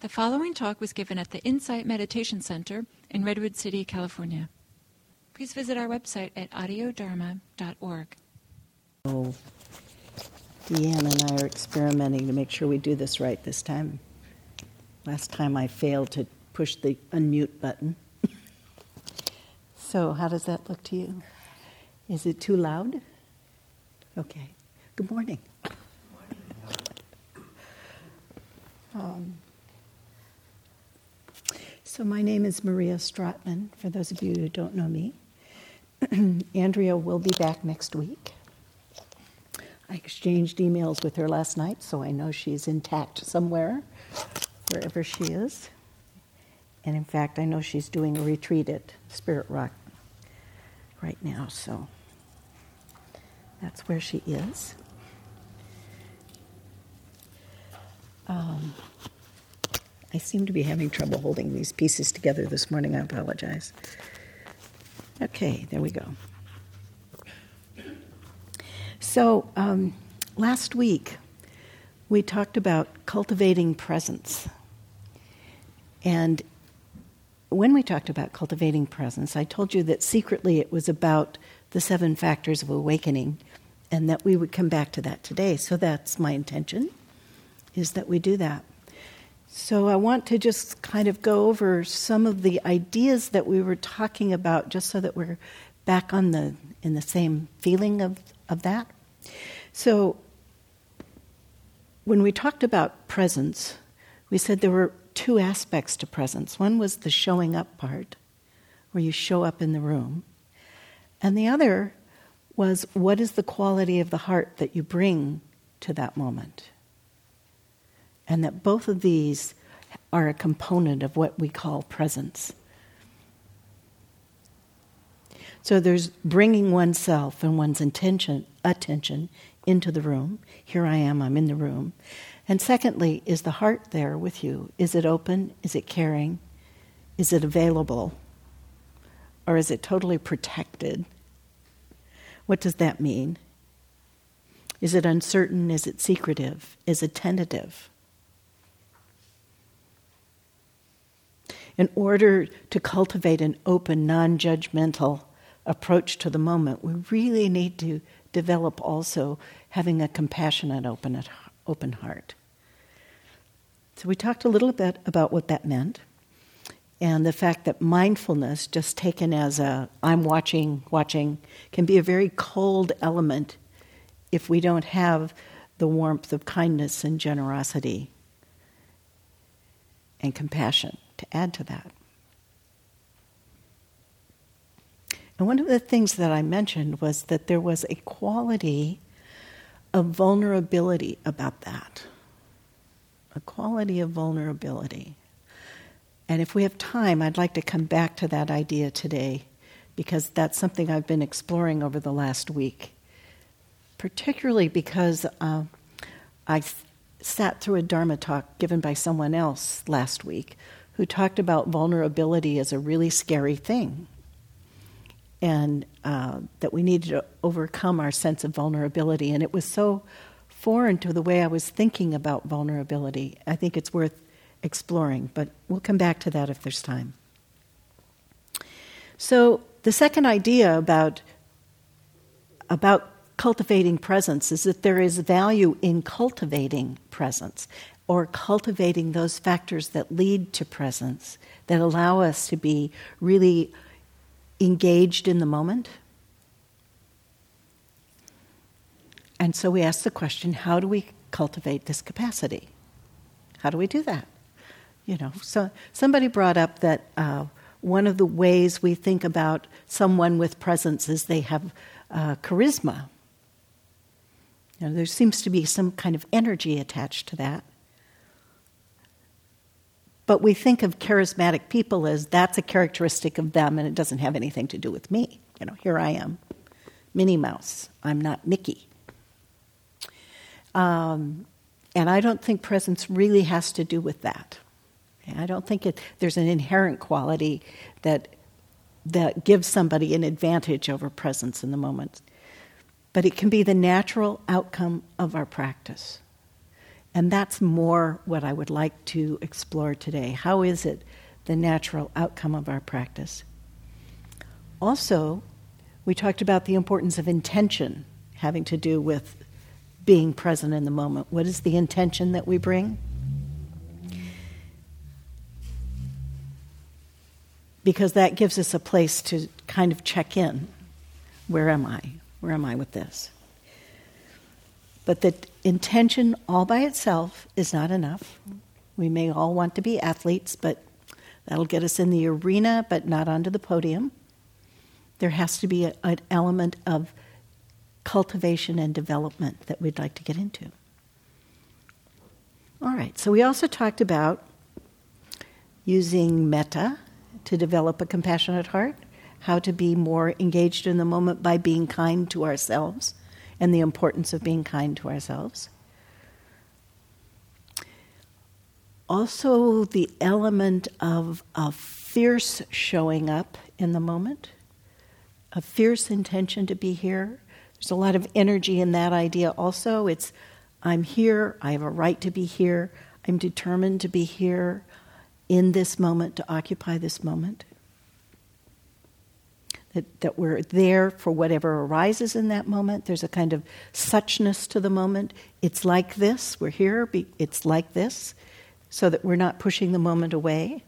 The following talk was given at the Insight Meditation Center in Redwood City, California. Please visit our website at audiodharma.org. Oh, Deanne and I are experimenting to make sure we do this right this time. Last time I failed to push the unmute button. so, how does that look to you? Is it too loud? Okay. Good morning. Good Um, so, my name is Maria Straatmann, for those of you who don't know me. Andrea will be back next week. I exchanged emails with her last night, so I know she's intact somewhere, wherever she is. And in fact, I know she's doing a retreat at Spirit Rock right now, so that's where she is. Um, I seem to be having trouble holding these pieces together this morning. I apologize. Okay, there we go. So, um, last week we talked about cultivating presence. And when we talked about cultivating presence, I told you that secretly it was about the seven factors of awakening and that we would come back to that today. So that's my intention is that we do that. So I want to just kind of go over some of the ideas that we were talking about just so that we're back on the in the same feeling of, of that. So when we talked about presence, we said there were two aspects to presence. One was the showing up part, where you show up in the room. And the other was what is the quality of the heart that you bring to that moment? And that both of these are a component of what we call presence. So there's bringing oneself and one's intention, attention into the room. Here I am, I'm in the room. And secondly, is the heart there with you? Is it open? Is it caring? Is it available? Or is it totally protected? What does that mean? Is it uncertain? Is it secretive? Is it tentative? In order to cultivate an open, non judgmental approach to the moment, we really need to develop also having a compassionate, open, open heart. So, we talked a little bit about what that meant and the fact that mindfulness, just taken as a I'm watching, watching, can be a very cold element if we don't have the warmth of kindness and generosity and compassion to add to that. And one of the things that I mentioned was that there was a quality of vulnerability about that. A quality of vulnerability. And if we have time, I'd like to come back to that idea today because that's something I've been exploring over the last week. Particularly because uh, I sat through a Dharma talk given by someone else last week who talked about vulnerability as a really scary thing and uh, that we needed to overcome our sense of vulnerability. And it was so foreign to the way I was thinking about vulnerability. I think it's worth exploring, but we'll come back to that if there's time. So, the second idea about, about cultivating presence is that there is value in cultivating presence or cultivating those factors that lead to presence, that allow us to be really engaged in the moment. And so we ask the question how do we cultivate this capacity? How do we do that? You know, so somebody brought up that uh, one of the ways we think about someone with presence is they have uh, charisma. You know, there seems to be some kind of energy attached to that. But we think of charismatic people as that's a characteristic of them and it doesn't have anything to do with me. You know, here I am, Minnie Mouse. I'm not Mickey. Um, and I don't think presence really has to do with that. I don't think it, there's an inherent quality that, that gives somebody an advantage over presence in the moment. But it can be the natural outcome of our practice. And that's more what I would like to explore today. How is it the natural outcome of our practice? Also, we talked about the importance of intention having to do with being present in the moment. What is the intention that we bring? Because that gives us a place to kind of check in. Where am I? Where am I with this? But the intention all by itself is not enough. We may all want to be athletes, but that'll get us in the arena, but not onto the podium. There has to be a, an element of cultivation and development that we'd like to get into. All right, so we also talked about using metta to develop a compassionate heart, how to be more engaged in the moment by being kind to ourselves, and the importance of being kind to ourselves. Also, the element of a fierce showing up in the moment, a fierce intention to be here. There's a lot of energy in that idea also. It's, I'm here, I have a right to be here, I'm determined to be here in this moment, to occupy this moment that, that we're there for whatever arises in that moment. There's a kind of suchness to the moment. It's like this, we're here, it's like this, so that we're not pushing the moment away.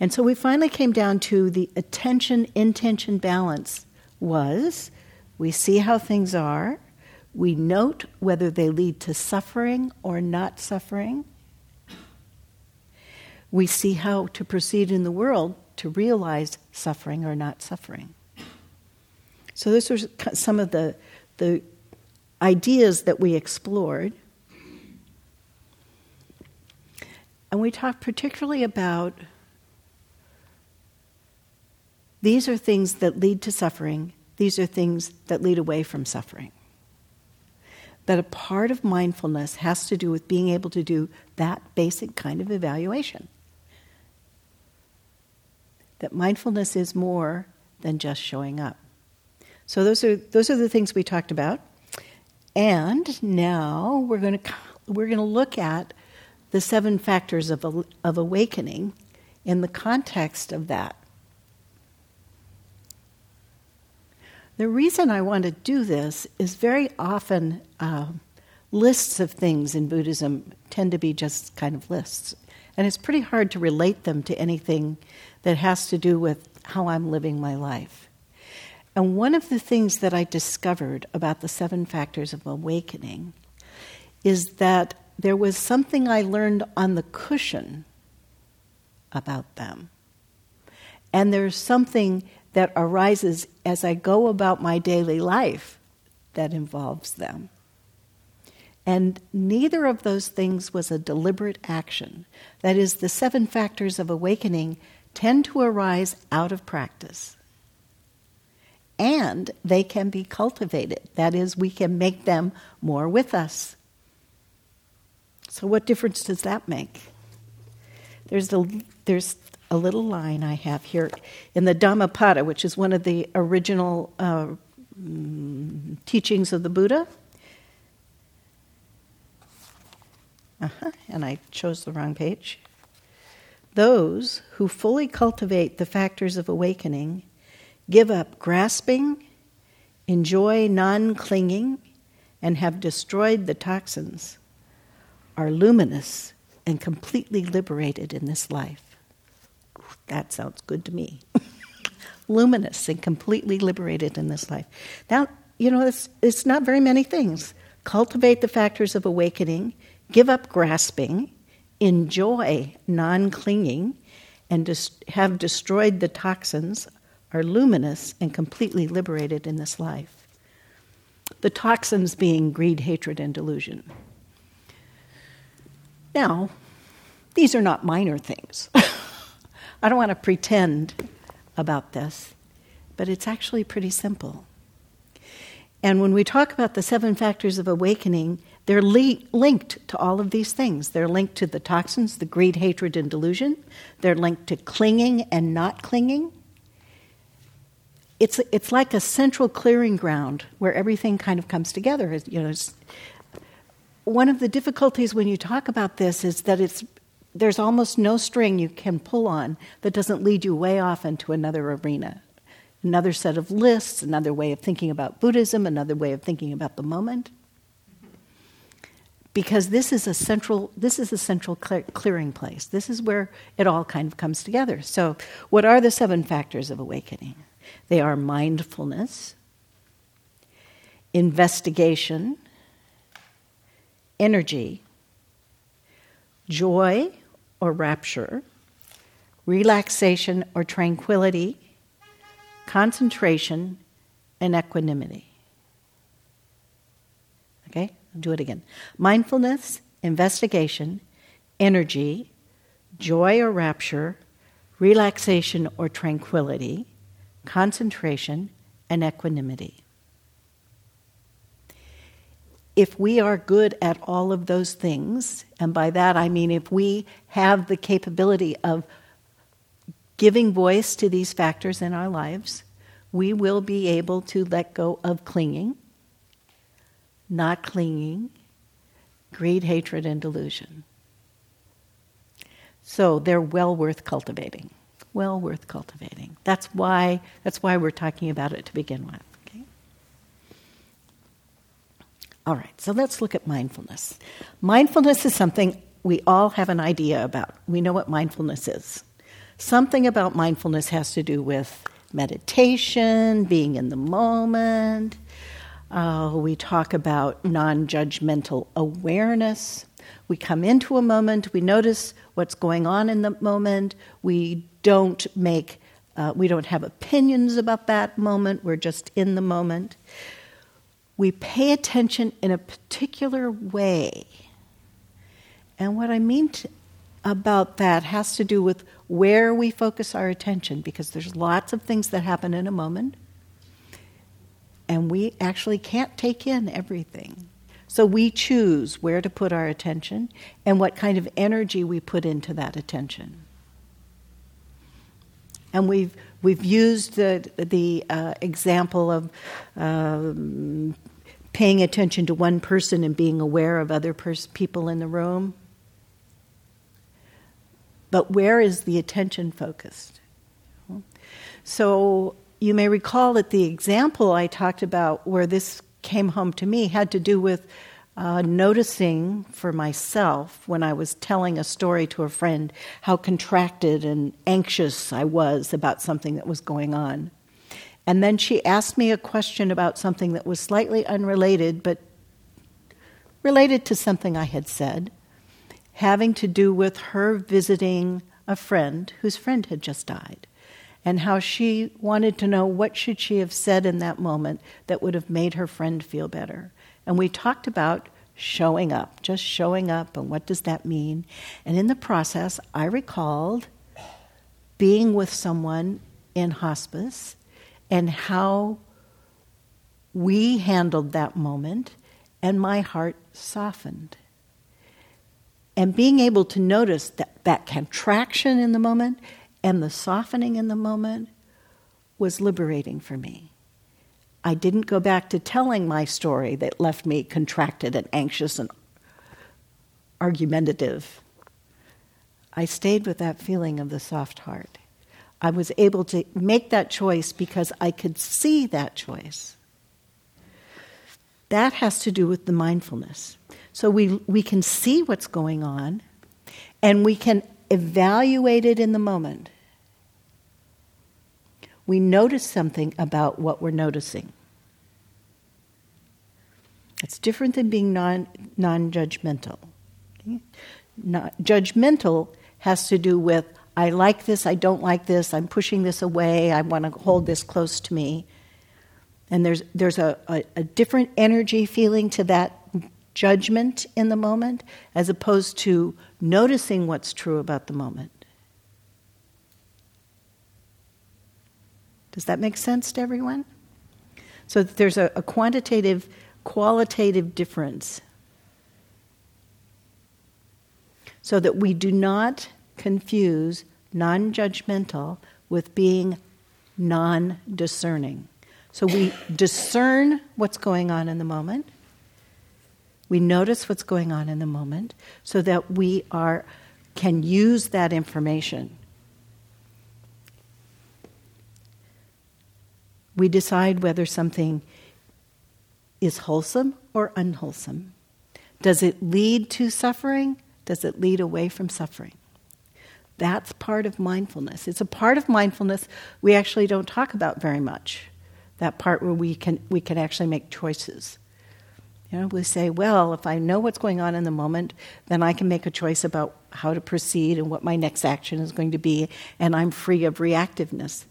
And so we finally came down to the attention intention balance was we see how things are, we note whether they lead to suffering or not suffering. We see how to proceed in the world to realize suffering or not suffering. So, those are some of the, the ideas that we explored. And we talked particularly about these are things that lead to suffering, these are things that lead away from suffering. That a part of mindfulness has to do with being able to do that basic kind of evaluation that mindfulness is more than just showing up. So those are those are the things we talked about. And now we're going to we're going to look at the seven factors of of awakening in the context of that. The reason I want to do this is very often uh, lists of things in Buddhism tend to be just kind of lists. And it's pretty hard to relate them to anything that has to do with how I'm living my life. And one of the things that I discovered about the seven factors of awakening is that there was something I learned on the cushion about them. And there's something that arises as I go about my daily life that involves them. And neither of those things was a deliberate action. That is, the seven factors of awakening tend to arise out of practice. And they can be cultivated. That is, we can make them more with us. So, what difference does that make? There's a, there's a little line I have here in the Dhammapada, which is one of the original uh, mm, teachings of the Buddha. Uh-huh, and I chose the wrong page. Those who fully cultivate the factors of awakening give up grasping, enjoy non clinging, and have destroyed the toxins, are luminous and completely liberated in this life. That sounds good to me. luminous and completely liberated in this life. Now, you know, it's, it's not very many things. Cultivate the factors of awakening, give up grasping, enjoy non clinging and dis- have destroyed the toxins are luminous and completely liberated in this life. The toxins being greed, hatred, and delusion. Now, these are not minor things. I don't want to pretend about this, but it's actually pretty simple. And when we talk about the seven factors of awakening, they're li- linked to all of these things. They're linked to the toxins, the greed, hatred, and delusion. They're linked to clinging and not clinging. It's, it's like a central clearing ground where everything kind of comes together. You know, one of the difficulties when you talk about this is that it's there's almost no string you can pull on that doesn't lead you way off into another arena. Another set of lists, another way of thinking about Buddhism, another way of thinking about the moment. Because this is a central, this is a central clearing place. This is where it all kind of comes together. So, what are the seven factors of awakening? They are mindfulness, investigation, energy, joy or rapture, relaxation or tranquility, concentration, and equanimity. Do it again. Mindfulness, investigation, energy, joy or rapture, relaxation or tranquility, concentration, and equanimity if we are good at all of those things, and by that I mean if we have the capability of giving voice to these factors in our lives, we will be able to let go of clinging, not clinging, greed, hatred, and delusion. So they're well worth cultivating. Well worth cultivating. That's why, that's why we're talking about it to begin with. All right, so let's look at mindfulness. Mindfulness is something we all have an idea about. We know what mindfulness is. Something about mindfulness has to do with meditation, being in the moment. Uh, we talk about non judgmental awareness. We come into a moment, we notice what's going on in the moment. We don't make, uh, we don't have opinions about that moment, we're just in the moment we pay attention in a particular way. And what I mean to, about that has to do with where we focus our attention, because there's lots of things that happen in a moment, and we actually can't take in everything. So we choose where to put our attention and what kind of energy we put into that attention. And we've we've used the the uh, example of um, paying attention to one person and being aware of other pers- people in the room. But where is the attention focused? So you may recall that the example I talked about where this came home to me had to do with uh, noticing for myself when I was telling a story to a friend how contracted and anxious I was about something that was going on. And then she asked me a question about something that was slightly unrelated, but related to something I had said, having to do with her visiting a friend whose friend had just died and how she wanted to know what should she have said in that moment that would have made her friend feel better and we talked about showing up, just showing up, and what does that mean? And in the process, I recalled being with someone in hospice and how we handled that moment, and my heart softened. And being able to notice that, that contraction in the moment and the softening in the moment was liberating for me. I didn't go back to telling my story that left me contracted and anxious and argumentative. I stayed with that feeling of the soft heart. I was able to make that choice because I could see that choice. That has to do with the mindfulness. So we, we can see what's going on and we can evaluate it in the moment. We notice something about what we're noticing. It's different than being non judgmental. Not, judgmental has to do with I like this, I don't like this, I'm pushing this away, I want to hold this close to me. And there's there's a, a, a different energy feeling to that judgment in the moment as opposed to noticing what's true about the moment. Does that make sense to everyone? So there's a, a quantitative qualitative difference so that we do not confuse non judgmental with being non discerning. So we discern what's going on in the moment, We notice what's going on in the moment so that we are, can use that information. We decide whether something is wholesome or unwholesome. Does it lead to suffering? Does it lead away from suffering? That's part of mindfulness. It's a part of mindfulness we actually don't talk about very much. That part where we can, we can actually make choices. You know, we say, well, if I know what's going on in the moment, then I can make a choice about how to proceed and what my next action is going to be, and I'm free of reactiveness.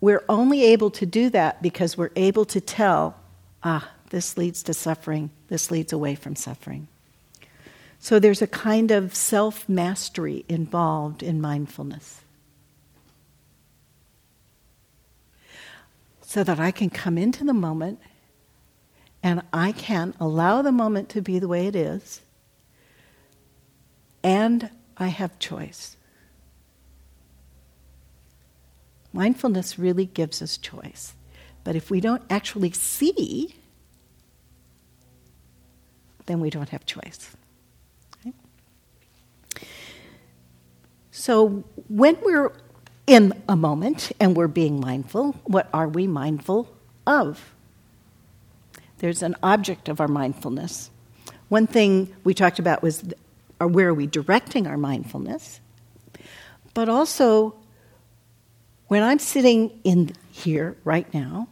We're only able to do that because we're able to tell, ah, this leads to suffering, this leads away from suffering. So there's a kind of self mastery involved in mindfulness. So that I can come into the moment and I can allow the moment to be the way it is, and I have choice. Mindfulness really gives us choice. But if we don't actually see, then we don't have choice. Okay? So when we're in a moment and we're being mindful, what are we mindful of? There's an object of our mindfulness. One thing we talked about was where are we directing our mindfulness? But also, when I'm sitting in here right now,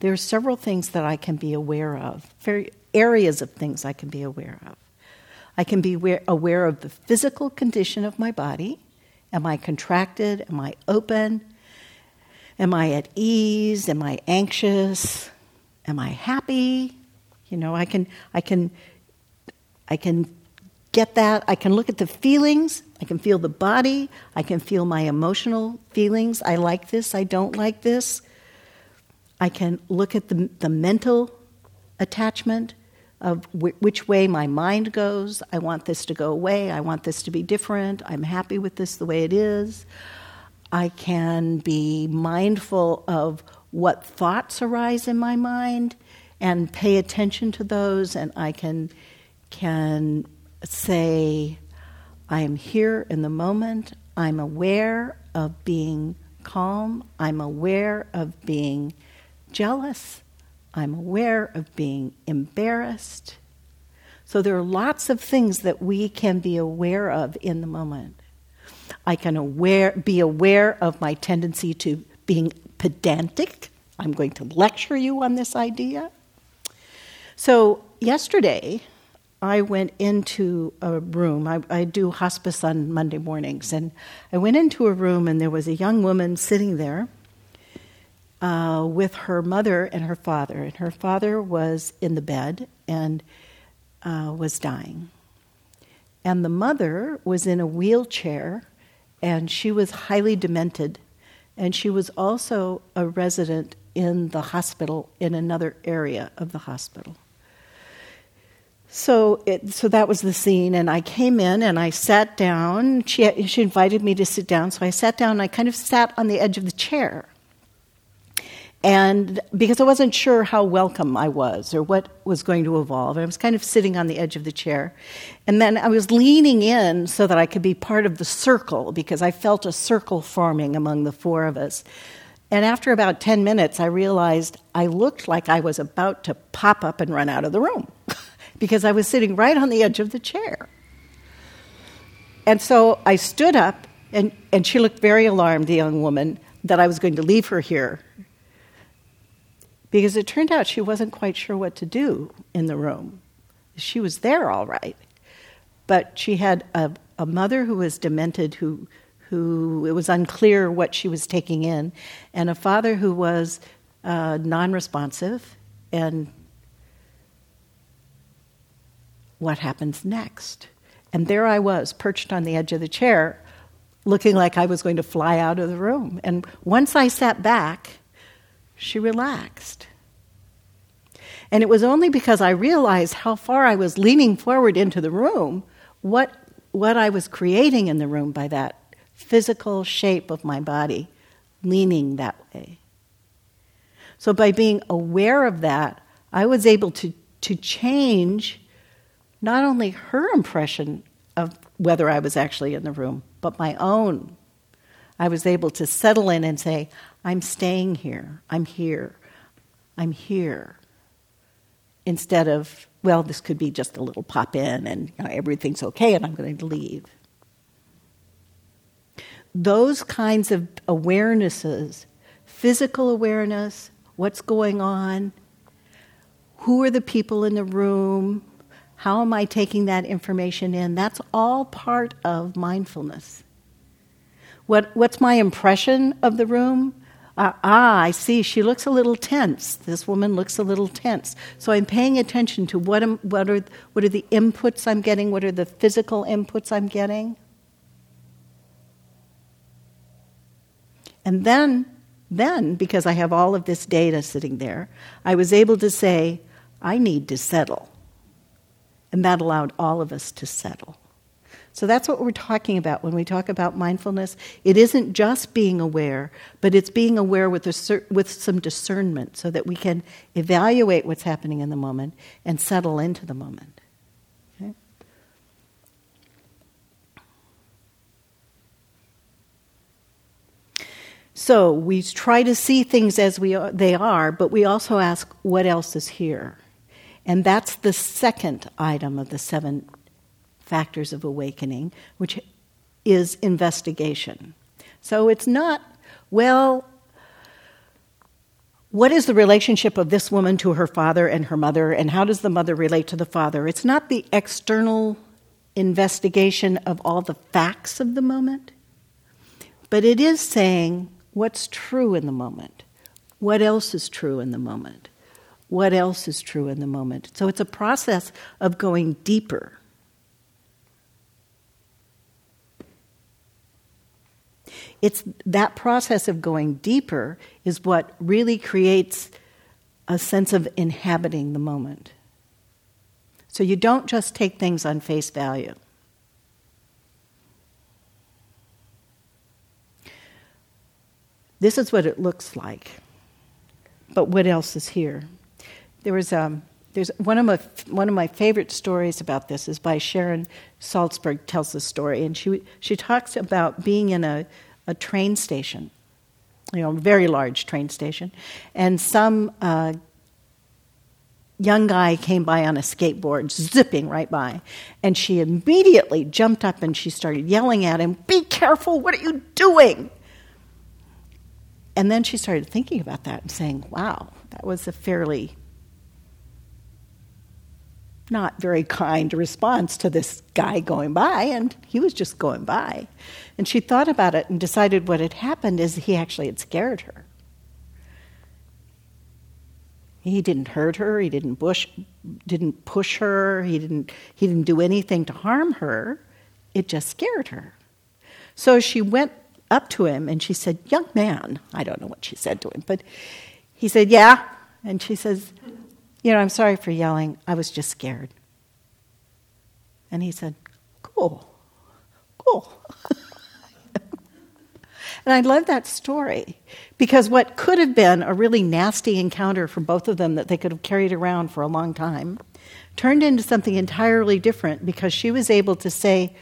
there are several things that I can be aware of, very areas of things I can be aware of. I can be aware of the physical condition of my body. Am I contracted? Am I open? Am I at ease? Am I anxious? Am I happy? You know, I can, I can, I can get that. I can look at the feelings. I can feel the body. I can feel my emotional feelings. I like this. I don't like this. I can look at the, the mental attachment of w- which way my mind goes. I want this to go away. I want this to be different. I'm happy with this the way it is. I can be mindful of what thoughts arise in my mind and pay attention to those, and I can can say, I am here in the moment. I'm aware of being calm. I'm aware of being jealous. I'm aware of being embarrassed. So there are lots of things that we can be aware of in the moment. I can aware, be aware of my tendency to being pedantic. I'm going to lecture you on this idea. So, yesterday, I went into a room. I, I, do hospice on Monday mornings, and I went into a room, and there was a young woman sitting there uh, with her mother and her father. And her father was in the bed and uh, was dying. And the mother was in a wheelchair, and she was highly demented. And she was also a resident in the hospital, in another area of the hospital. So, it, so that was the scene, and I came in and I sat down. She, she invited me to sit down, so I sat down and I kind of sat on the edge of the chair. And because I wasn't sure how welcome I was or what was going to evolve, I was kind of sitting on the edge of the chair. And then I was leaning in so that I could be part of the circle because I felt a circle forming among the four of us. And after about 10 minutes, I realized I looked like I was about to pop up and run out of the room. because I was sitting right on the edge of the chair. And so I stood up, and, and she looked very alarmed, the young woman, that I was going to leave her here. Because it turned out she wasn't quite sure what to do in the room. She was there all right, but she had a, a mother who was demented, who, who it was unclear what she was taking in, and a father who was uh, non responsive and what happens next? And there I was, perched on the edge of the chair, looking like I was going to fly out of the room. And once I sat back, she relaxed. And it was only because I realized how far I was leaning forward into the room, what, what I was creating in the room by that physical shape of my body leaning that way. So, by being aware of that, I was able to, to change not only her impression of whether I was actually in the room, but my own. I was able to settle in and say, I'm staying here, I'm here, I'm here. Instead of, well, this could be just a little pop in and you know, everything's okay and I'm going to leave. Those kinds of awarenesses physical awareness, what's going on, who are the people in the room, how am I taking that information in? That's all part of mindfulness. What, what's my impression of the room? Uh, ah, I see, she looks a little tense. This woman looks a little tense. So I'm paying attention to what, am, what, are, what are the inputs I'm getting, what are the physical inputs I'm getting. And then, then, because I have all of this data sitting there, I was able to say, I need to settle. And that allowed all of us to settle. So that's what we're talking about when we talk about mindfulness. It isn't just being aware, but it's being aware with, a, with some discernment so that we can evaluate what's happening in the moment and settle into the moment. Okay? So we try to see things as we are, they are, but we also ask, what else is here? And that's the second item of the seven factors of awakening, which is investigation. So it's not, well, what is the relationship of this woman to her father and her mother, and how does the mother relate to the father? It's not the external investigation of all the facts of the moment, but it is saying what's true in the moment. What else is true in the moment? What else is true in the moment. So it's a process of going deeper. It's that process of going deeper is what really creates a sense of inhabiting the moment. So you don't just take things on face value. This is what it looks like. But what else is here? There was um, there's one of my one of my favorite stories about this is by Sharon Salzberg tells the story, and she she talks about being in a, a train station, you know, a very large train station, and some uh, young guy came by on a skateboard, zipping right by, and she immediately jumped up and she started yelling at him, "Be careful! What are you doing?" And then she started thinking about that and saying, "Wow, that was a fairly not very kind response to this guy going by, and he was just going by. And she thought about it and decided what had happened is he actually had scared her. He didn't hurt her, he didn't push, didn't push her, he didn't, he didn't do anything to harm her. It just scared her. So she went up to him and she said, Young man, I don't know what she said to him, but he said, Yeah. And she says, you know, I'm sorry for yelling. I was just scared. And he said, Cool, cool. and I love that story because what could have been a really nasty encounter for both of them that they could have carried around for a long time turned into something entirely different because she was able to say,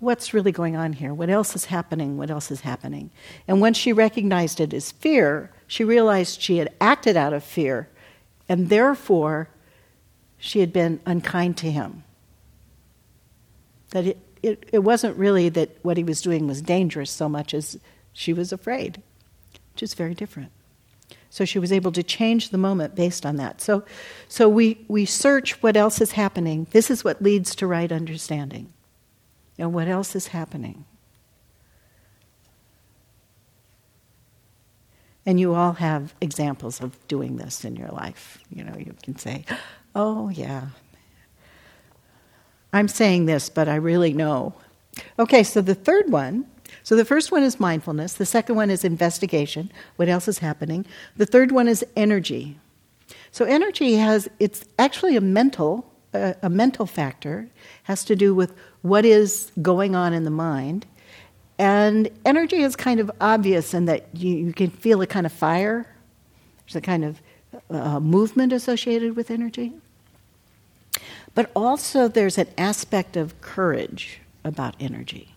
What's really going on here? What else is happening? What else is happening? And once she recognized it as fear, she realized she had acted out of fear and therefore she had been unkind to him. That it, it, it wasn't really that what he was doing was dangerous so much as she was afraid, which is very different. So she was able to change the moment based on that. So, so we, we search what else is happening. This is what leads to right understanding. And what else is happening? And you all have examples of doing this in your life. You know, you can say, oh, yeah. I'm saying this, but I really know. Okay, so the third one. So the first one is mindfulness. The second one is investigation. What else is happening? The third one is energy. So energy has, it's actually a mental, uh, a mental factor, has to do with what is going on in the mind. And energy is kind of obvious in that you, you can feel a kind of fire. There's a kind of uh, movement associated with energy. But also, there's an aspect of courage about energy.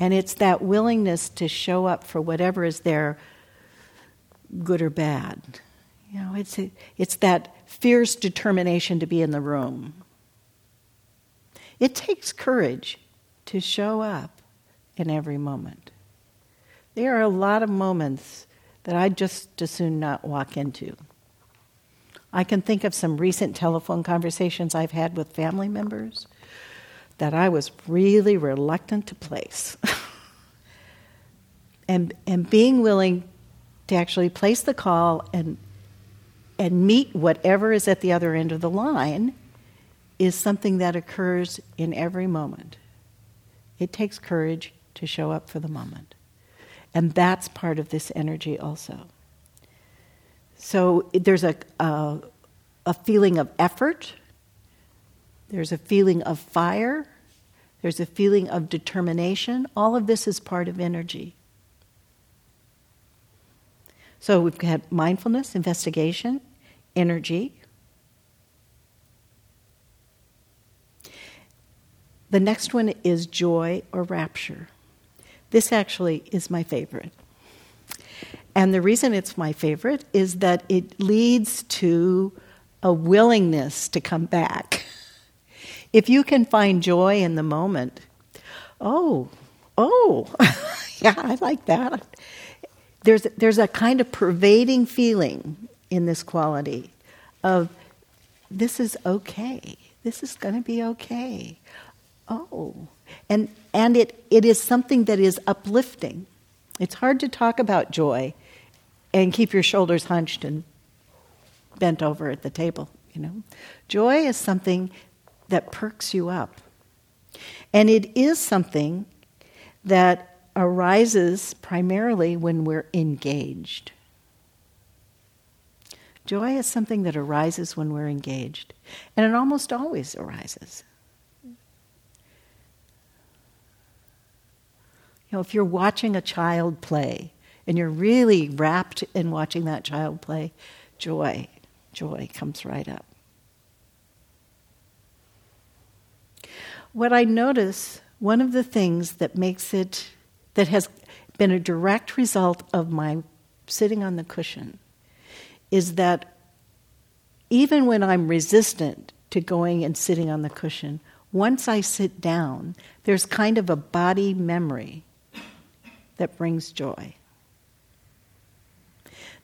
And it's that willingness to show up for whatever is there, good or bad. You know, it's, a, it's that fierce determination to be in the room. It takes courage to show up in every moment. There are a lot of moments that I'd just as soon not walk into. I can think of some recent telephone conversations I've had with family members that I was really reluctant to place. and, and being willing to actually place the call and and meet whatever is at the other end of the line is something that occurs in every moment. It takes courage to show up for the moment. And that's part of this energy also. So there's a, a, a feeling of effort, there's a feeling of fire, there's a feeling of determination. All of this is part of energy. So we've had mindfulness, investigation, energy. The next one is joy or rapture. This actually is my favorite. And the reason it's my favorite is that it leads to a willingness to come back. If you can find joy in the moment, oh, oh, yeah, I like that there's, there's a kind of pervading feeling in this quality of this is okay. This is going to be okay. Oh. And, and it, it is something that is uplifting. It's hard to talk about joy and keep your shoulders hunched and bent over at the table, you know. Joy is something that perks you up. And it is something that arises primarily when we're engaged. Joy is something that arises when we're engaged, and it almost always arises. Know, if you're watching a child play and you're really wrapped in watching that child play, joy, joy comes right up. What I notice, one of the things that makes it that has been a direct result of my sitting on the cushion is that even when I'm resistant to going and sitting on the cushion, once I sit down, there's kind of a body memory that brings joy.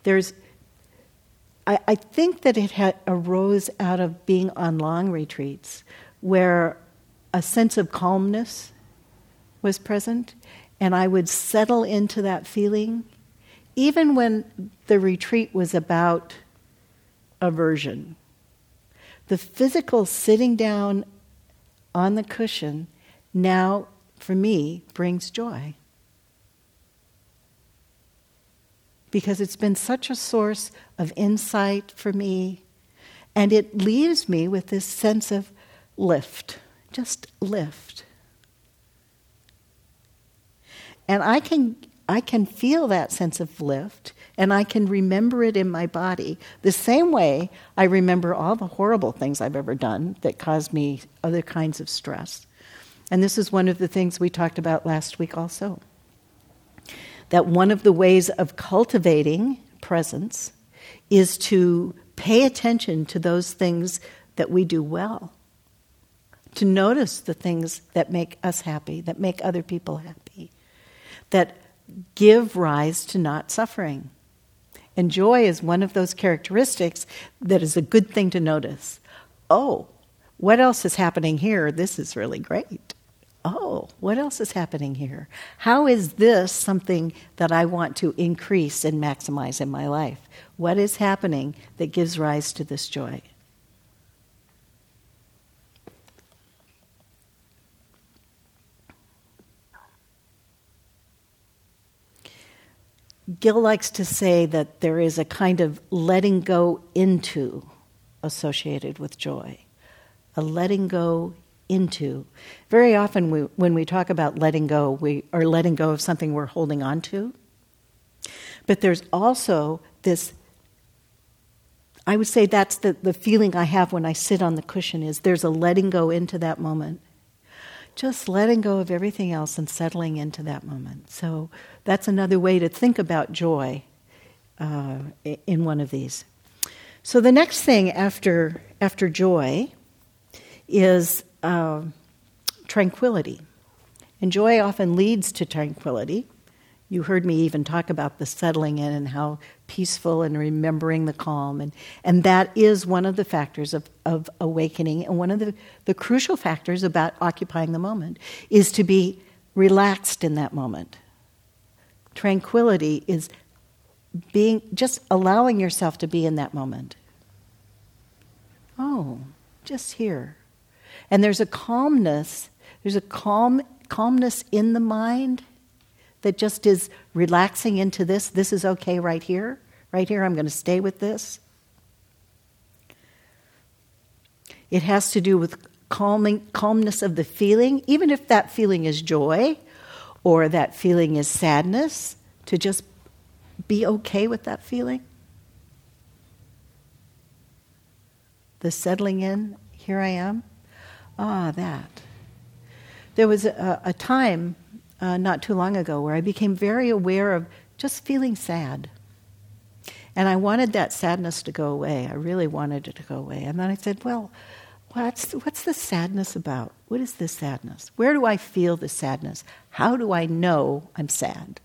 There's, I, I think that it had, arose out of being on long retreats where a sense of calmness was present and I would settle into that feeling, even when the retreat was about aversion. The physical sitting down on the cushion now, for me, brings joy. Because it's been such a source of insight for me, and it leaves me with this sense of lift, just lift. And I can, I can feel that sense of lift and I can remember it in my body the same way I remember all the horrible things I've ever done that caused me other kinds of stress. And this is one of the things we talked about last week also. That one of the ways of cultivating presence is to pay attention to those things that we do well, to notice the things that make us happy, that make other people happy, that give rise to not suffering. And joy is one of those characteristics that is a good thing to notice. Oh, what else is happening here? This is really great. Oh, what else is happening here? How is this something that I want to increase and maximize in my life? What is happening that gives rise to this joy? Gil likes to say that there is a kind of letting go into associated with joy, a letting go into. Very often, we, when we talk about letting go, we are letting go of something we're holding on to. But there's also this I would say that's the, the feeling I have when I sit on the cushion is there's a letting go into that moment. Just letting go of everything else and settling into that moment. So that's another way to think about joy uh, in one of these. So the next thing after after joy is uh, tranquility, and joy often leads to tranquility. You heard me even talk about the settling in and how peaceful and remembering the calm. And, and that is one of the factors of, of awakening. And one of the, the crucial factors about occupying the moment is to be relaxed in that moment. Tranquility is being just allowing yourself to be in that moment. Oh, just here. And there's a calmness, there's a calm calmness in the mind that just is relaxing into this. This is okay right here. Right here, I'm going to stay with this. It has to do with calming, calmness of the feeling, even if that feeling is joy or that feeling is sadness, to just be okay with that feeling. The settling in, here I am. Ah, that. There was a, a time uh, not too long ago where I became very aware of just feeling sad. And I wanted that sadness to go away. I really wanted it to go away. And then I said, well, what's, what's the sadness about? What is this sadness? Where do I feel the sadness? How do I know I'm sad?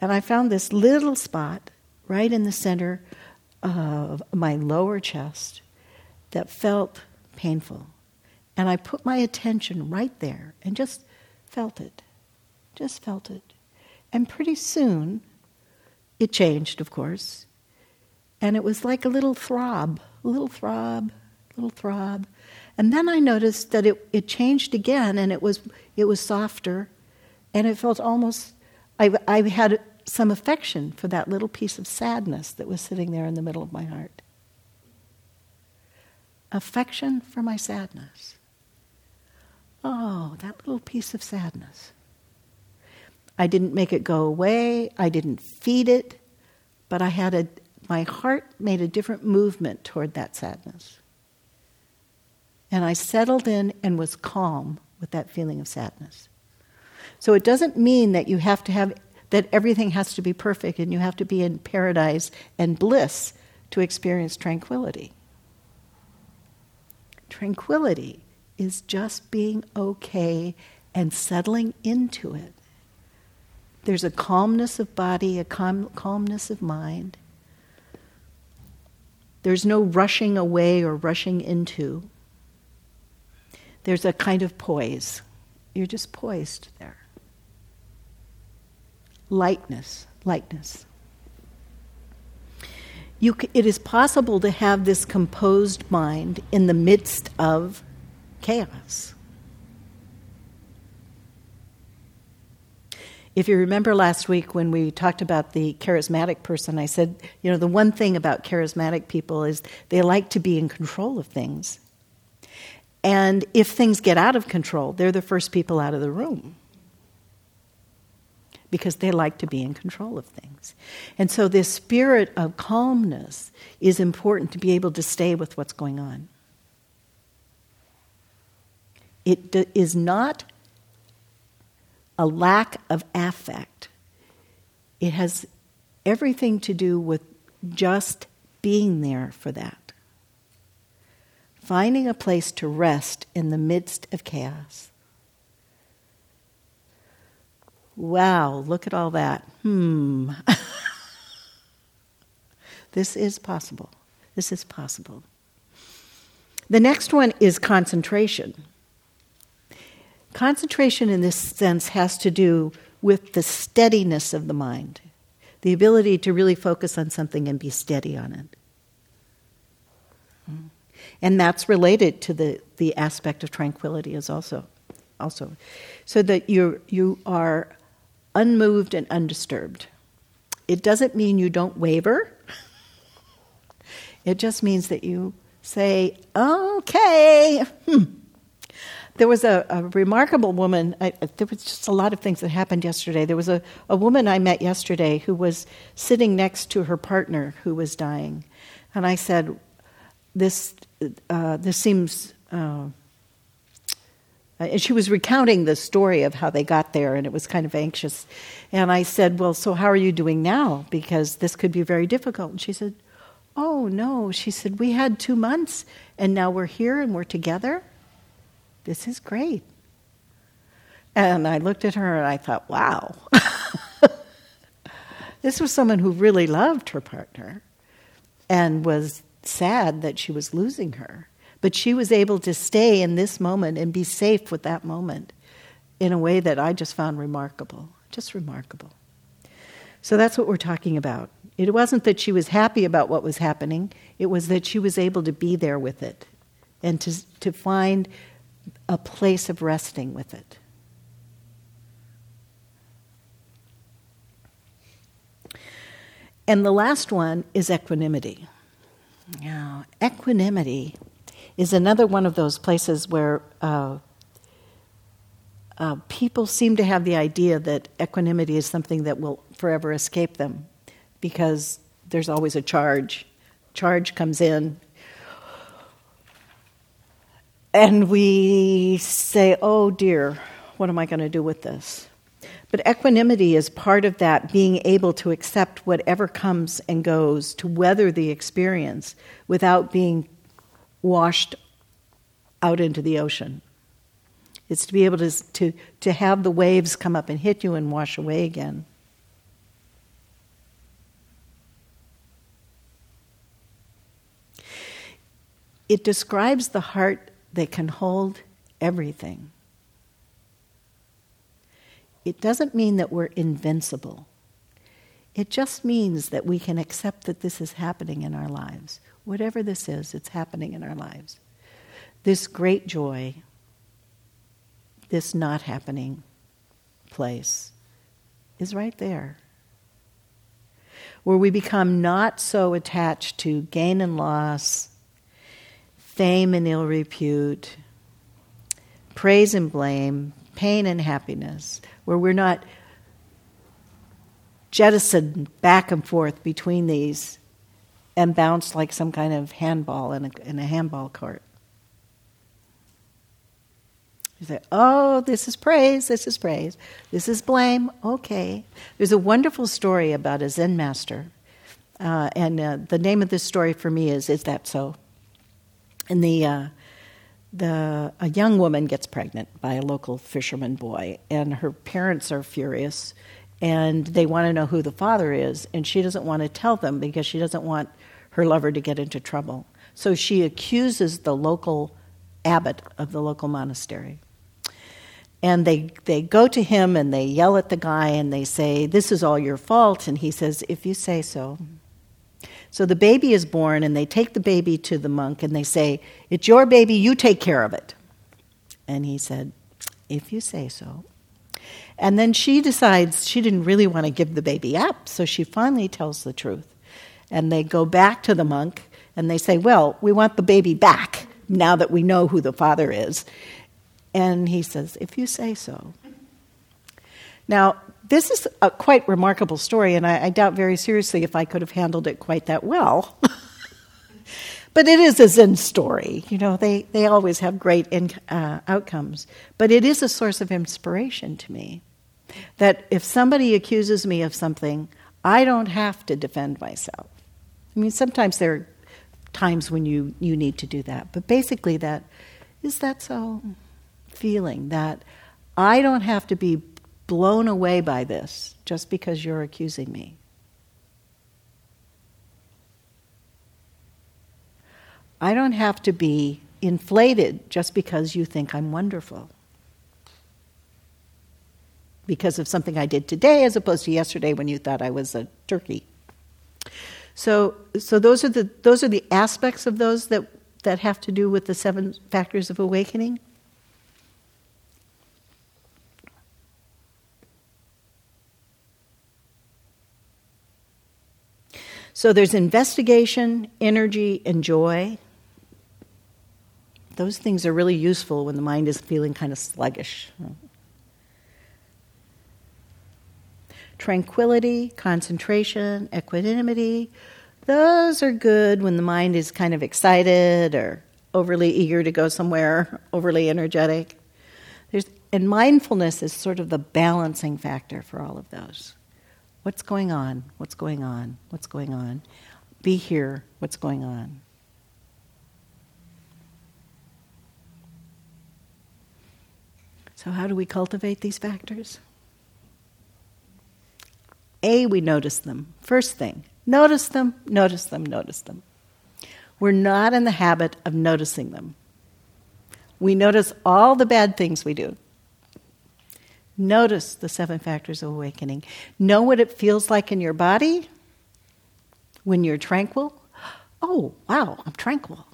And I found this little spot right in the center of my lower chest that felt painful. And I put my attention right there and just felt it. Just felt it. And pretty soon, it changed, of course. And it was like a little throb, a little throb, little throb. And then I noticed that it, it changed again and it was, it was softer. And it felt almost, I, I had some affection for that little piece of sadness that was sitting there in the middle of my heart. Affection for my sadness. Oh, that little piece of sadness. I didn't make it go away, I didn't feed it, but I had a my heart made a different movement toward that sadness. And I settled in and was calm with that feeling of sadness. So it doesn't mean that you have to have that everything has to be perfect and you have to be in paradise and bliss to experience tranquility. Tranquility is just being okay and settling into it. There's a calmness of body, a calm, calmness of mind. There's no rushing away or rushing into. There's a kind of poise. You're just poised there lightness, lightness. You, it is possible to have this composed mind in the midst of chaos. If you remember last week when we talked about the charismatic person, I said, you know, the one thing about charismatic people is they like to be in control of things. And if things get out of control, they're the first people out of the room because they like to be in control of things. And so, this spirit of calmness is important to be able to stay with what's going on. It d- is not a lack of affect, it has everything to do with just being there for that. Finding a place to rest in the midst of chaos. Wow, look at all that. Hmm. this is possible. This is possible. The next one is concentration. Concentration, in this sense, has to do with the steadiness of the mind, the ability to really focus on something and be steady on it. And that's related to the, the aspect of tranquility as also. Also, so that you you are unmoved and undisturbed. It doesn't mean you don't waver. It just means that you say, okay. Hmm. There was a, a remarkable woman. I, there was just a lot of things that happened yesterday. There was a, a woman I met yesterday who was sitting next to her partner who was dying. And I said, This, uh, this seems. Uh, Uh, and she was recounting the story of how they got there, and it was kind of anxious. And I said, Well, so how are you doing now? Because this could be very difficult. And she said, Oh, no. She said, We had two months, and now we're here and we're together. This is great. And I looked at her and I thought, Wow. this was someone who really loved her partner and was sad that she was losing her. But she was able to stay in this moment and be safe with that moment in a way that I just found remarkable. Just remarkable. So that's what we're talking about. It wasn't that she was happy about what was happening, it was that she was able to be there with it and to, to find a place of resting with it. And the last one is equanimity. Now, equanimity is another one of those places where uh, uh, people seem to have the idea that equanimity is something that will forever escape them because there's always a charge. Charge comes in, and we say, oh dear, what am I going to do with this? But equanimity is part of that being able to accept whatever comes and goes, to weather the experience without being washed out into the ocean. It's to be able to, to, to have the waves come up and hit you and wash away again. It describes the heart that can hold everything. It doesn't mean that we're invincible. It just means that we can accept that this is happening in our lives. Whatever this is, it's happening in our lives. This great joy, this not happening place, is right there. Where we become not so attached to gain and loss, fame and ill repute, praise and blame, pain and happiness, where we're not jettisoned back and forth between these and bounce like some kind of handball in a, in a handball court. You say, oh, this is praise, this is praise, this is blame, okay. There's a wonderful story about a Zen master, uh, and uh, the name of this story for me is Is That So? And the, uh, the, a young woman gets pregnant by a local fisherman boy, and her parents are furious and they want to know who the father is, and she doesn't want to tell them because she doesn't want her lover to get into trouble. So she accuses the local abbot of the local monastery. And they, they go to him and they yell at the guy and they say, This is all your fault. And he says, If you say so. So the baby is born and they take the baby to the monk and they say, It's your baby, you take care of it. And he said, If you say so. And then she decides she didn't really want to give the baby up, so she finally tells the truth. And they go back to the monk and they say, Well, we want the baby back now that we know who the father is. And he says, If you say so. Now, this is a quite remarkable story, and I, I doubt very seriously if I could have handled it quite that well. but it is a Zen story. You know, they, they always have great in, uh, outcomes. But it is a source of inspiration to me that if somebody accuses me of something, I don't have to defend myself. I mean, sometimes there are times when you, you need to do that, but basically, that is that so feeling that I don't have to be blown away by this just because you're accusing me. I don't have to be inflated just because you think I'm wonderful. Because of something I did today as opposed to yesterday when you thought I was a turkey. So, so those are the those are the aspects of those that that have to do with the seven factors of awakening. So there's investigation, energy, and joy. Those things are really useful when the mind is feeling kind of sluggish. Tranquility, concentration, equanimity, Those are good when the mind is kind of excited or overly eager to go somewhere, overly energetic. There's, and mindfulness is sort of the balancing factor for all of those. What's going on? What's going on? What's going on? Be here. What's going on? So, how do we cultivate these factors? A, we notice them. First thing, notice them, notice them, notice them. We're not in the habit of noticing them. We notice all the bad things we do. Notice the seven factors of awakening. Know what it feels like in your body when you're tranquil. Oh, wow, I'm tranquil.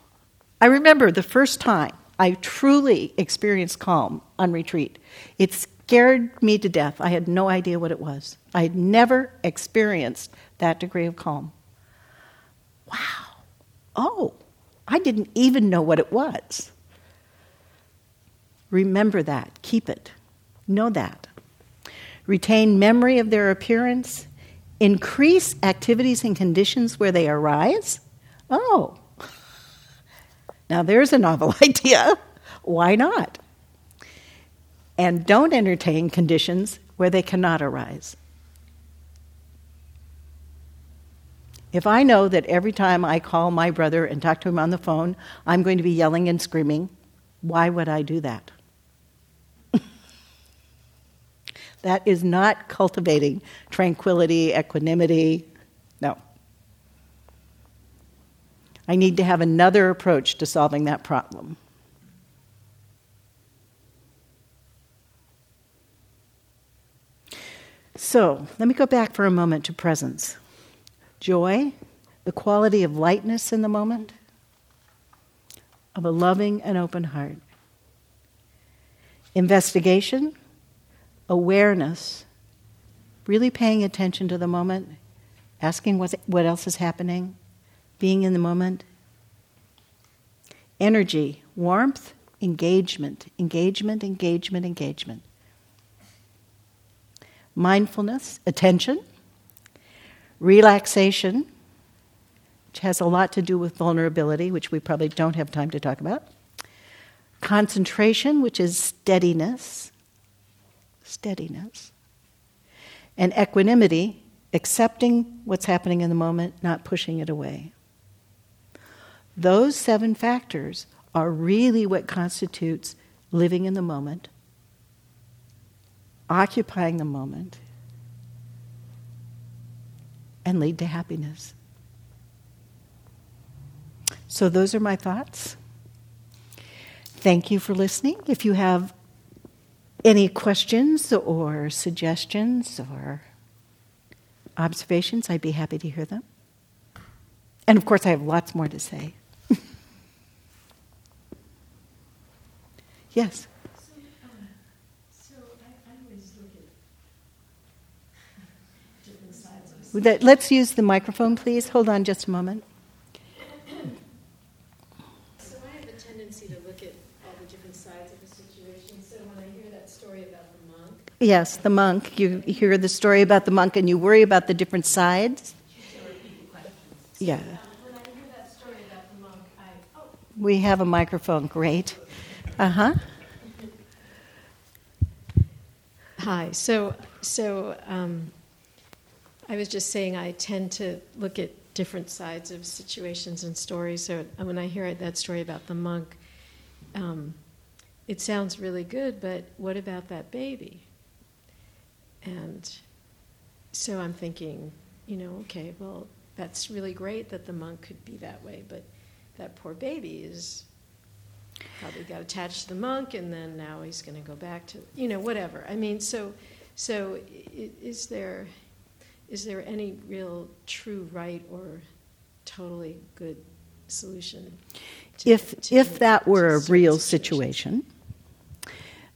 I remember the first time I truly experienced calm on retreat. It scared me to death. I had no idea what it was. I had never experienced that degree of calm. Wow. Oh, I didn't even know what it was. Remember that. Keep it. Know that. Retain memory of their appearance. Increase activities and conditions where they arise. Oh, now there's a novel idea. Why not? And don't entertain conditions where they cannot arise. If I know that every time I call my brother and talk to him on the phone, I'm going to be yelling and screaming, why would I do that? that is not cultivating tranquility, equanimity. No. I need to have another approach to solving that problem. So, let me go back for a moment to presence joy, the quality of lightness in the moment, of a loving and open heart. Investigation, awareness, really paying attention to the moment, asking what, what else is happening, being in the moment. Energy, warmth, engagement, engagement, engagement, engagement. Mindfulness, attention relaxation, which has a lot to do with vulnerability, which we probably don't have time to talk about, concentration, which is steadiness, steadiness, and equanimity, accepting what's happening in the moment, not pushing it away. Those seven factors are really what constitutes living in the moment, occupying the moment, and lead to happiness. So, those are my thoughts. Thank you for listening. If you have any questions or suggestions or observations, I'd be happy to hear them. And of course, I have lots more to say. yes. Let's use the microphone, please. Hold on just a moment. So I have a tendency to look at all the different sides of the situation. So when I hear that story about the monk. Yes, the monk. You hear the story about the monk and you worry about the different sides. Yeah. We have a microphone. Great. Uh huh. Hi. So, so um, I was just saying I tend to look at different sides of situations and stories. So when I hear that story about the monk, um, it sounds really good, but what about that baby? And so I'm thinking, you know, okay, well, that's really great that the monk could be that way, but that poor baby is probably got attached to the monk, and then now he's going to go back to, you know, whatever. I mean, so, so is there is there any real true right or totally good solution? To, if to if that were a real situation,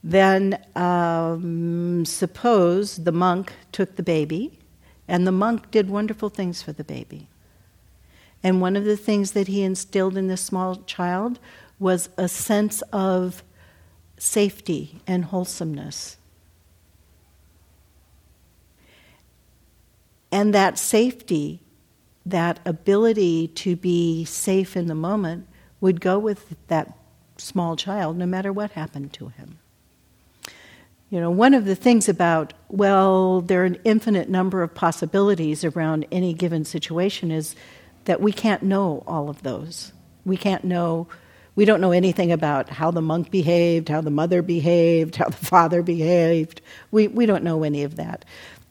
then um, suppose the monk took the baby, and the monk did wonderful things for the baby. And one of the things that he instilled in this small child was a sense of safety and wholesomeness. And that safety that ability to be safe in the moment would go with that small child no matter what happened to him. You know, one of the things about, well, there are an infinite number of possibilities around any given situation is that we can't know all of those. We can't know, we don't know anything about how the monk behaved, how the mother behaved, how the father behaved. We, we don't know any of that.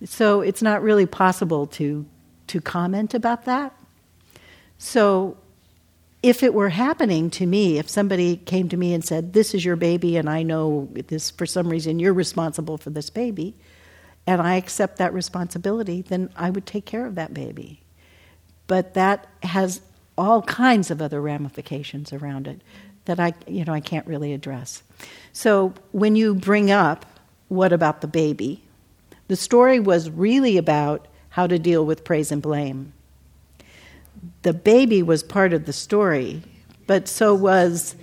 So it's not really possible to, to comment about that. So if it were happening to me, if somebody came to me and said, This is your baby, and I know this for some reason you're responsible for this baby, and I accept that responsibility, then I would take care of that baby. But that has all kinds of other ramifications around it that I, you know, I can't really address. So when you bring up what about the baby, the story was really about how to deal with praise and blame the baby was part of the story, but so was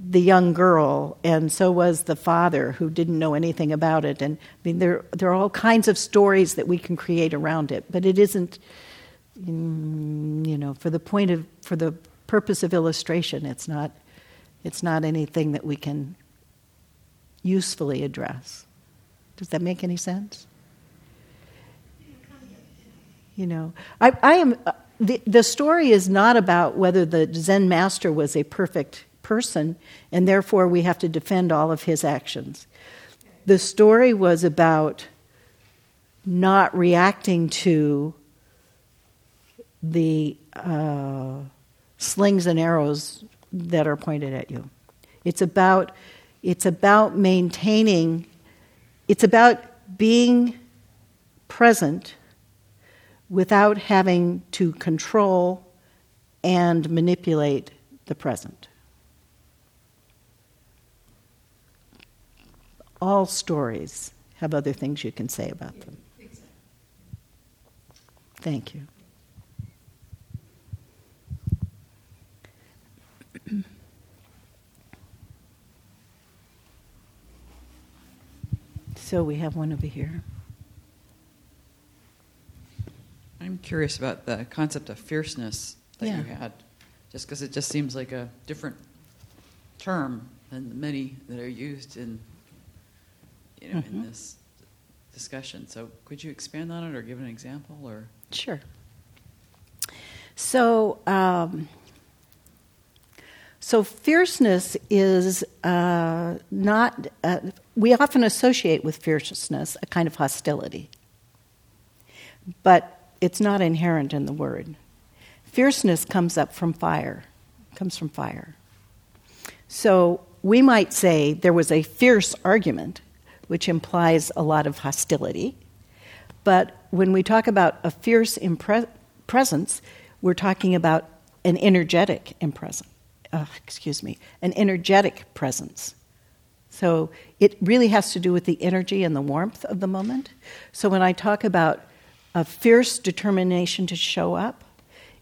the young girl, and so was the father who didn't know anything about it. And I mean, there there are all kinds of stories that we can create around it, but it isn't, mm, you know, for the point of for the purpose of illustration, it's not it's not anything that we can usefully address. Does that make any sense? You know, I, I am the, the story is not about whether the Zen master was a perfect person and therefore we have to defend all of his actions. The story was about not reacting to the uh, slings and arrows that are pointed at you. It's about, it's about maintaining, it's about being present without having to control and manipulate the present. All stories have other things you can say about them. Thank you. So we have one over here. I'm curious about the concept of fierceness that Yeah. you had, just because it just seems like a different term than the many that are used in, you know, in Mhm. this discussion. So, could you expand on it or give an example, or Sure. So, um, so fierceness is uh, not. Uh, we often associate with fierceness a kind of hostility, but it's not inherent in the word. Fierceness comes up from fire, comes from fire. So we might say there was a fierce argument, which implies a lot of hostility. But when we talk about a fierce impre- presence, we're talking about an energetic impression. Uh, excuse me, an energetic presence. So it really has to do with the energy and the warmth of the moment. So when I talk about a fierce determination to show up.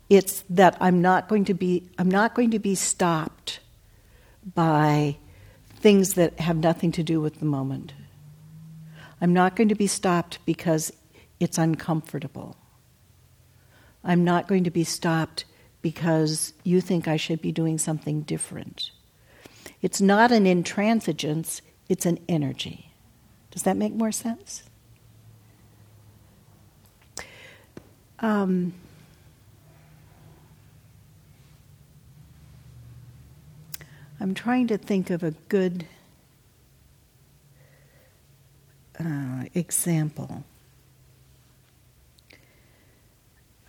It's that I'm not going to be I'm not going to be stopped by things that have nothing to do with the moment. I'm not going to be stopped because it's uncomfortable. I'm not going to be stopped because you think I should be doing something different. It's not an intransigence, it's an energy. Does that make more sense? Um, I'm trying to think of a good uh, example.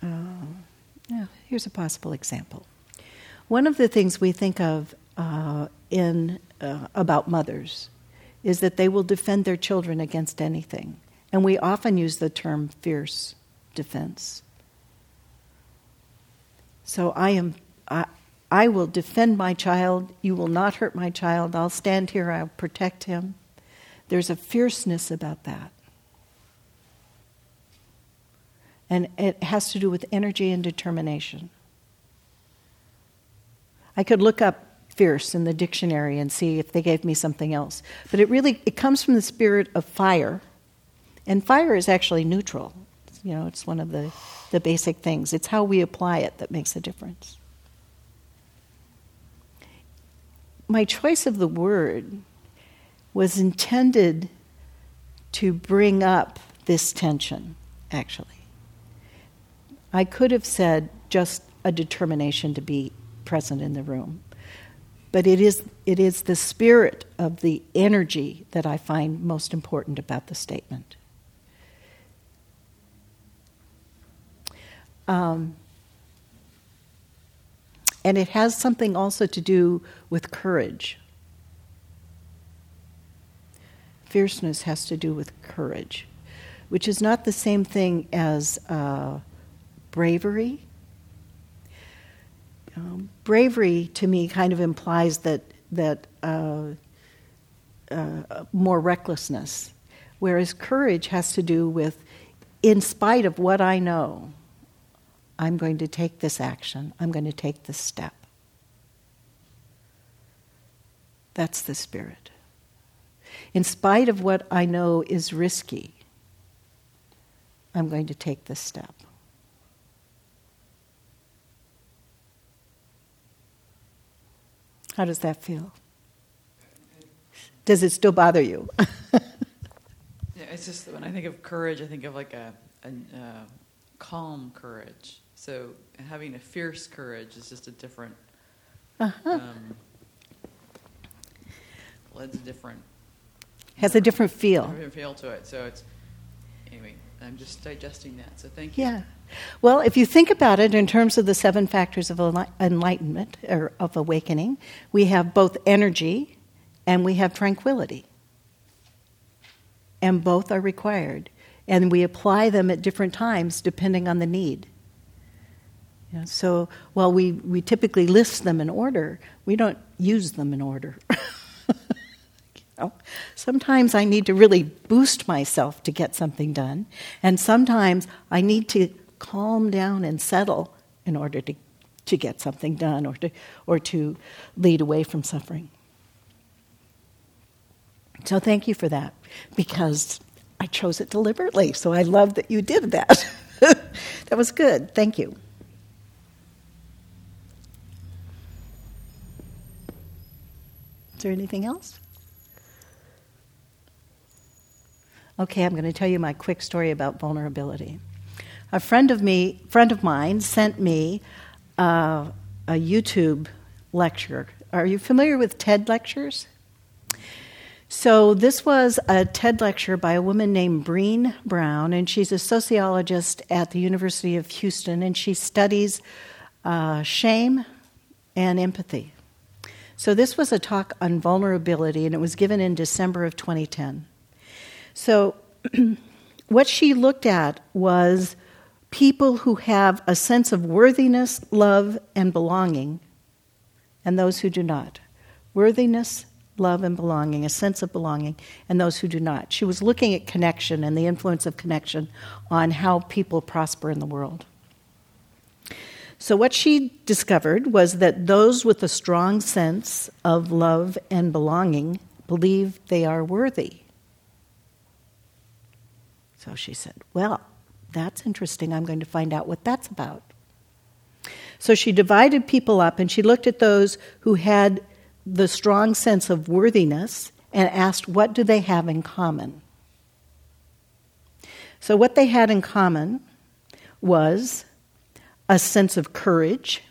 Uh, yeah, here's a possible example. One of the things we think of uh, in uh, about mothers is that they will defend their children against anything, and we often use the term fierce defense. So I am I, I will defend my child, you will not hurt my child, I'll stand here, I'll protect him. There's a fierceness about that. And it has to do with energy and determination. I could look up fierce in the dictionary and see if they gave me something else. But it really it comes from the spirit of fire. And fire is actually neutral. You know, it's one of the, the basic things. It's how we apply it that makes a difference. My choice of the word was intended to bring up this tension, actually. I could have said just a determination to be present in the room. But it is, it is the spirit of the energy that I find most important about the statement. Um, and it has something also to do with courage. Fierceness has to do with courage, which is not the same thing as uh, bravery. Um, bravery to me kind of implies that that uh, uh, more recklessness, whereas courage has to do with, in spite of what I know, I'm going to take this action. I'm going to take this step. That's the spirit. In spite of what I know is risky, I'm going to take this step. How does that feel? Does it still bother you? yeah, it's just when I think of courage, I think of like a, a uh, calm courage. So having a fierce courage is just a different. Uh-huh. Um, well, it's a different. Has a different feel. Different feel to it. So it's anyway. I'm just digesting that. So thank you. Yeah. Well, if you think about it in terms of the seven factors of enlightenment or of awakening, we have both energy and we have tranquility. And both are required. And we apply them at different times depending on the need. Yeah, so while we, we typically list them in order, we don't use them in order. you know? Sometimes I need to really boost myself to get something done, and sometimes I need to calm down and settle in order to, to get something done or to, or to lead away from suffering. So thank you for that because I chose it deliberately. So I love that you did that. that was good. Thank you. There anything else? Okay, I'm going to tell you my quick story about vulnerability a friend of me, friend of mine, sent me uh, a YouTube lecture. Are you familiar with TED lectures? So this was a TED lecture by a woman named Brené Brown, and she's a sociologist at the University of Houston, and she studies uh, shame and empathy. So this was a talk on vulnerability, and it was given in December of 2010. So what she looked at was people who have a sense of worthiness, love, and belonging, and those who do not. Worthiness, love, and belonging, a sense of belonging, and those who do not. She was looking at connection and the influence of connection on how people prosper in the world. So, what she discovered was that those with a strong sense of love and belonging believe they are worthy. So she said, Well, that's interesting. I'm going to find out what that's about. So she divided people up and she looked at those who had the strong sense of worthiness and asked, what do they have in common? So, what they had in common was a sense of courage,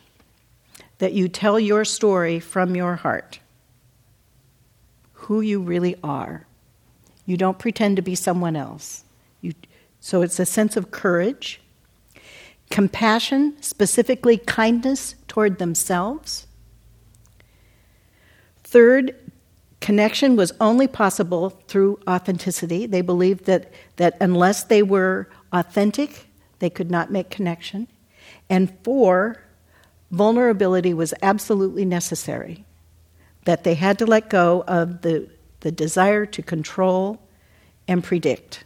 that you tell your story from your heart, who you really are. You don't pretend to be someone else. You, so it's a sense of courage, compassion, specifically kindness toward themselves. Third, connection was only possible through authenticity. They believed that, that unless they were authentic, they could not make connection. And four, vulnerability was absolutely necessary. That they had to let go of the, the desire to control and predict.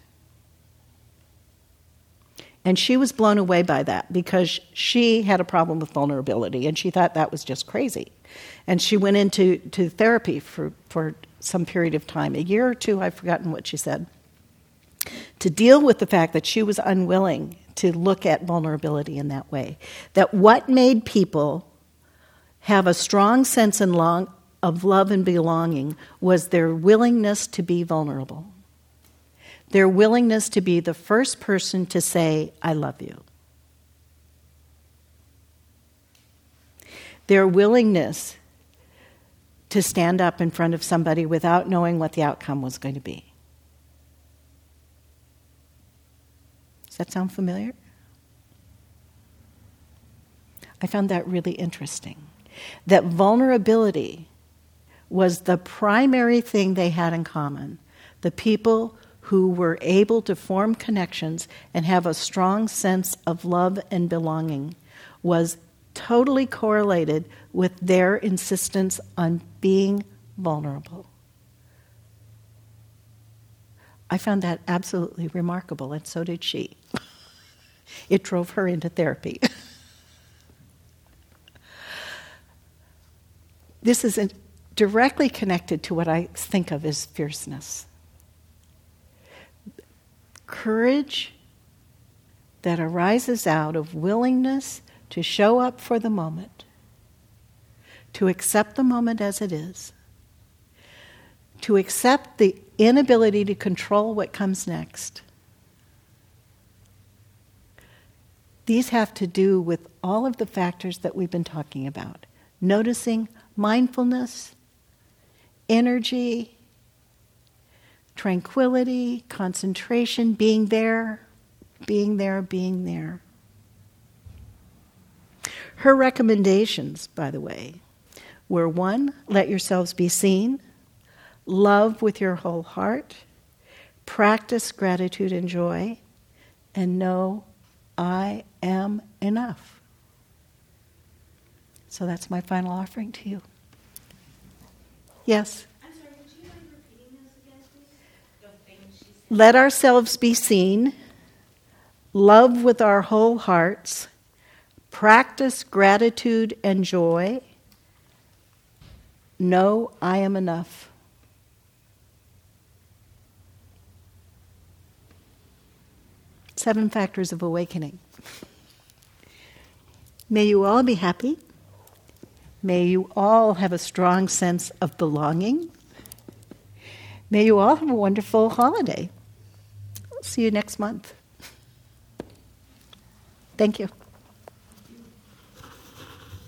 And she was blown away by that because she had a problem with vulnerability and she thought that was just crazy. And she went into to therapy for, for some period of time, a year or two, I've forgotten what she said, to deal with the fact that she was unwilling to look at vulnerability in that way. That what made people have a strong sense and long, of love and belonging was their willingness to be vulnerable. Their willingness to be the first person to say, I love you. Their willingness to stand up in front of somebody without knowing what the outcome was going to be. Does that sound familiar? I found that really interesting. That vulnerability was the primary thing they had in common. The people who were able to form connections and have a strong sense of love and belonging was totally correlated with their insistence on being vulnerable. I found that absolutely remarkable, and so did she. It drove her into therapy. this is directly connected to what I think of as fierceness. Courage that arises out of willingness to show up for the moment, to accept the moment as it is, to accept the inability to control what comes next. These have to do with all of the factors that we've been talking about noticing mindfulness, energy, tranquility, concentration, being there, being there, being there. Her recommendations, by the way, were one, let yourselves be seen, love with your whole heart, practice gratitude and joy, and know I am enough. So that's my final offering to you. Yes? Let ourselves be seen, love with our whole hearts, Practice gratitude and joy. Know I am enough. Seven factors of awakening. May you all be happy. May you all have a strong sense of belonging. May you all have a wonderful holiday. see you next month. Thank you.